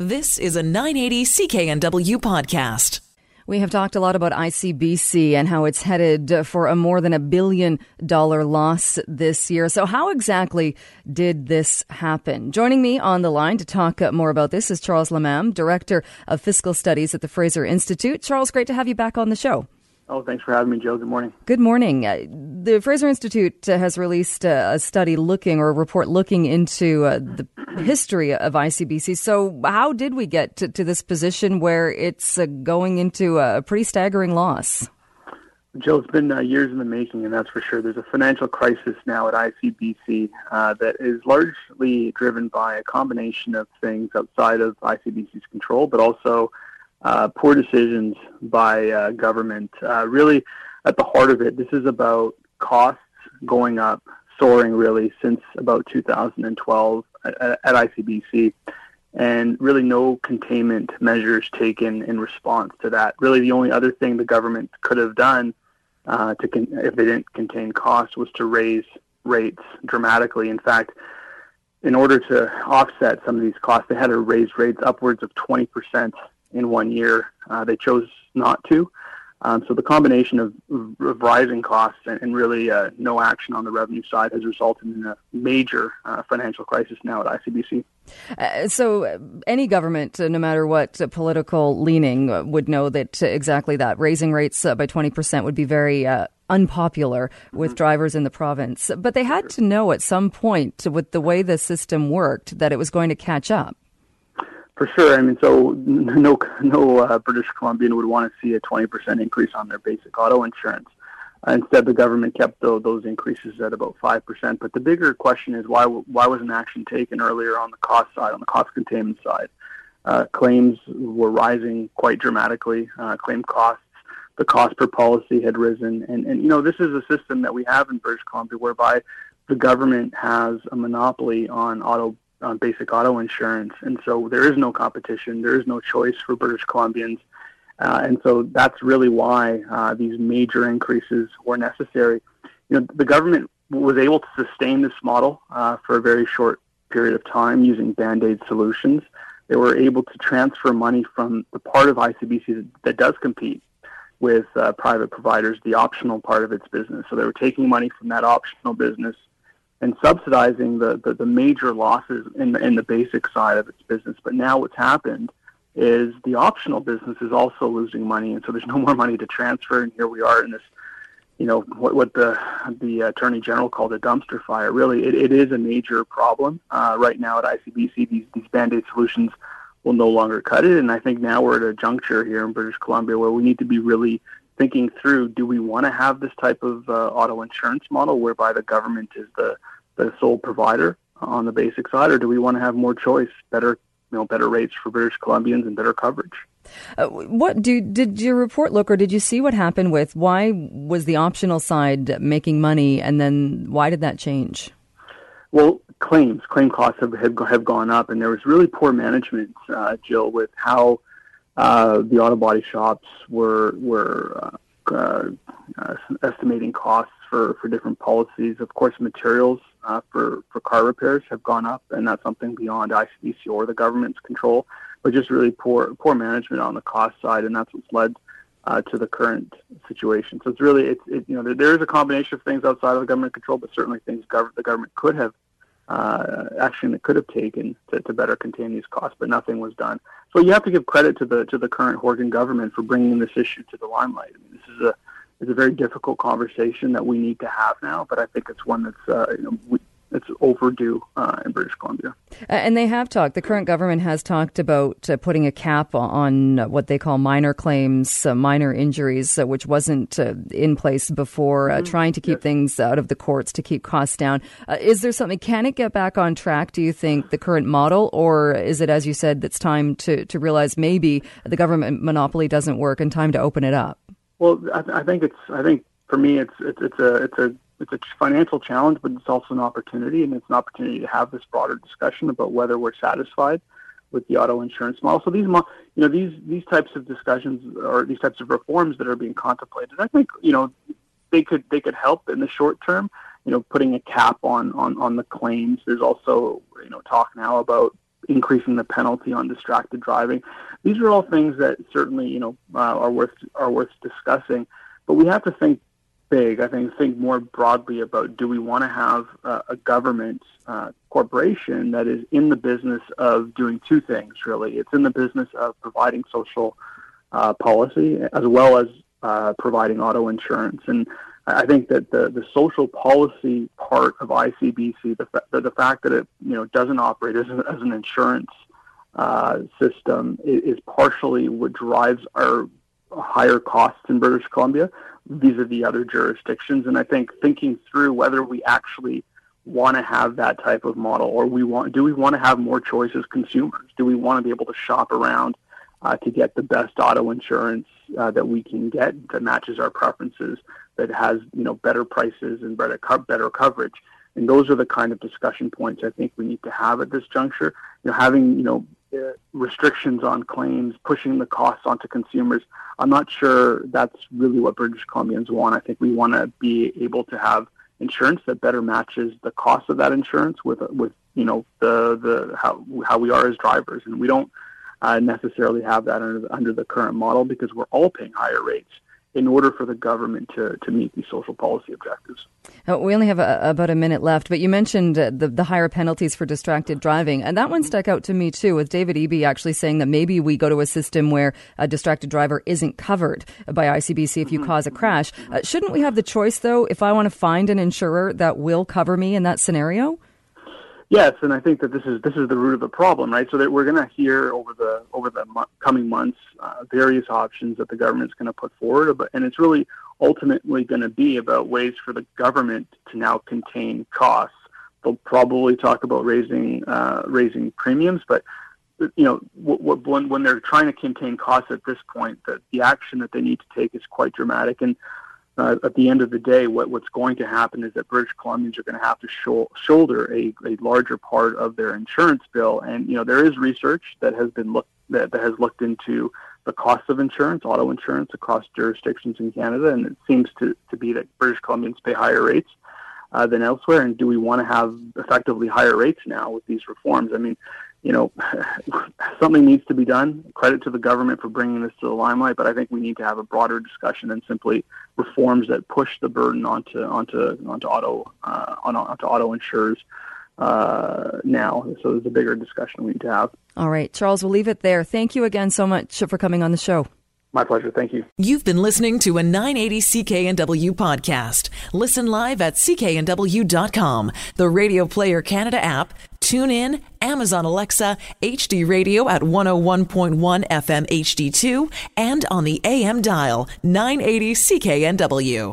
This is a 980 CKNW podcast. We have talked a lot about ICBC and how it's headed for a more than a billion dollar loss this year. So, how exactly did this happen? Joining me on the line to talk more about this is Charles Lammam, Director of Fiscal Studies at the Fraser Institute. Charles, great to have you back on the show. Oh, thanks for having me, Joe. Good morning. Good morning. Uh, the Fraser Institute uh, has released uh, a study looking or a report looking into uh, the history of ICBC. So, how did we get to, to this position where it's uh, going into a pretty staggering loss? Joe, it's been uh, years in the making, and that's for sure. There's a financial crisis now at ICBC that is largely driven by a combination of things outside of ICBC's control, but also uh, poor decisions by uh, government. Uh, really, at the heart of it, this is about costs going up, soaring really since about 2012 at, at ICBC, and really no containment measures taken in response to that. Really, the only other thing the government could have done uh, to con- if they didn't contain costs was to raise rates dramatically. In fact, in order to offset some of these costs, they had to raise rates upwards of 20 percent in one year. Uh, they chose not to. Um, so the combination of, of rising costs and, and really uh, no action on the revenue side has resulted in a major uh, financial crisis now at ICBC. Uh, so uh, any government, uh, no matter what political leaning, would know that exactly that raising rates by 20% would be very unpopular with mm-hmm. drivers in the province. But they had to know at some point, with the way the system worked, that it was going to catch up. For sure. I mean, so no no uh, British Columbian would want to see a 20% increase on their basic auto insurance. Uh, instead, the government kept the, those increases at about 5%. But the bigger question is why why wasn't action taken earlier on the cost side, on the cost containment side? Uh, claims were rising quite dramatically. Uh, claim costs, the cost per policy had risen, and and you know this is a system that we have in British Columbia whereby the government has a monopoly on auto on basic auto insurance, and so there is no competition. There is no choice for British Columbians, uh, and so that's really why uh, these major increases were necessary. You know, the government was able to sustain this model uh, for a very short period of time using band-aid solutions. They were able to transfer money from the part of ICBC that, that does compete with uh, private providers, the optional part of its business. So they were taking money from that optional business and subsidizing the, the, the, major losses in the, in the basic side of its business. But now what's happened is the optional business is also losing money, and so there's no more money to transfer. And here we are in this, you know, what, what the the attorney general called a dumpster fire. Really, it, it is a major problem uh, right now at ICBC. These these band-aid solutions will no longer cut it, and I think now we're at a juncture here in British Columbia where we need to be really thinking through do we want to have this type of uh, auto insurance model whereby the government is the, the sole provider on the basic side or do we want to have more choice better you know better rates for British Columbians and better coverage? Uh, what do did your report look or did you see what happened with why was the optional side making money and then why did that change? Well claims claim costs have have, have gone up and there was really poor management uh, Jill with how uh, the auto body shops were were uh, uh, estimating costs for, for different policies. Of course, materials uh, for for car repairs have gone up, and that's something beyond ICBC or the government's control. But just really poor poor management on the cost side, and that's what's led uh, to the current situation. So it's really it's it, you know there, there is a combination of things outside of the government control, but certainly things gov- the government could have uh, action it could have taken to, to better contain these costs, but nothing was done. So you have to give credit to the to the current Horgan government for bringing this issue to the limelight. I mean, this is a is a very difficult conversation that we need to have now, but I think it's one that's uh, you know we, it's overdue uh, in British Columbia. And they have talked. The current government has talked about uh, putting a cap on what they call minor claims, uh, minor injuries, uh, which wasn't uh, in place before. Uh, mm-hmm. Trying to keep yes. things out of the courts to keep costs down. is there something? Can it get back on track? Do you think the current model, or is it, as you said, it's time to to realize maybe the government monopoly doesn't work and time to open it up? Well, I, th- I think it's. I think for me, it's it's, it's a it's a it's a financial challenge, but it's also an opportunity, and it's an opportunity to have this broader discussion about whether we're satisfied with the auto insurance model. So these, you know, these these types of discussions or these types of reforms that are being contemplated, I think, you know, they could they could help in the short term. You know, putting a cap on on on the claims. There's also you know talk now about increasing the penalty on distracted driving. These are all things that certainly you know uh, are worth are worth discussing, but we have to think big. I think think more broadly about do we want to have uh, a government uh, corporation that is in the business of doing two things. Really, it's in the business of providing social uh, policy as well as uh, providing auto insurance and I think that the, the social policy part of ICBC, the, fa- the fact that it you know doesn't operate as an, as an insurance uh, system, is, partially what drives our higher costs in British Columbia vis-a-vis other jurisdictions. And I think thinking through whether we actually want to have that type of model, or we want do we want to have more choice as consumers? Do we want to be able to shop around uh, to get the best auto insurance uh, that we can get that matches our preferences? that has you know better prices and better co- better coverage. And those are the kind of discussion points I think we need to have at this juncture. You know, having you know restrictions on claims, pushing the costs onto consumers. I'm not sure that's really what British Columbians want. I think we want to be able to have insurance that better matches the cost of that insurance with with you know the the how how we are as drivers, and we don't uh, necessarily have that under the, under the current model because we're all paying higher rates in order for the government to, to meet these social policy objectives. Uh, we only have a, about a minute left, but you mentioned uh, the, the higher penalties for distracted driving. And that one stuck out to me too, with David Eby actually saying that maybe we go to a system where a distracted driver isn't covered by ICBC if you mm-hmm. cause a crash. Uh, shouldn't we have the choice, though, if I want to find an insurer that will cover me in that scenario? Yes, and I think that this is this is the root of the problem, right? So that we're going to hear over the over the mo- coming months uh, various options that the government's going to put forward, but and it's really ultimately going to be about ways for the government to now contain costs. They'll probably talk about raising uh, raising premiums, but you know what, what, when when they're trying to contain costs at this point, that the action that they need to take is quite dramatic and uh, at the end of the day, what, what's going to happen is that British Columbians are going to have to shoulder a, a larger part of their insurance bill. And you know, there is research that has been looked that, that has looked into the cost of insurance, auto insurance across jurisdictions in Canada, and it seems to, to be that British Columbians pay higher rates uh, than elsewhere. And do we want to have effectively higher rates now with these reforms? I mean, you know, something needs to be done. Credit to the government for bringing this to the limelight, but I think we need to have a broader discussion than simply reforms that push the burden onto onto onto auto uh, onto auto insurers uh, now. So there's a bigger discussion we need to have. All right, Charles, we'll leave it there. Thank you again so much for coming on the show. My pleasure. Thank you. You've been listening to a 980 CKNW podcast. Listen live at cknw.com, the Radio Player Canada app, tune in, Amazon Alexa, HD Radio at 101.1 FM HD2, and on the AM dial 980 CKNW.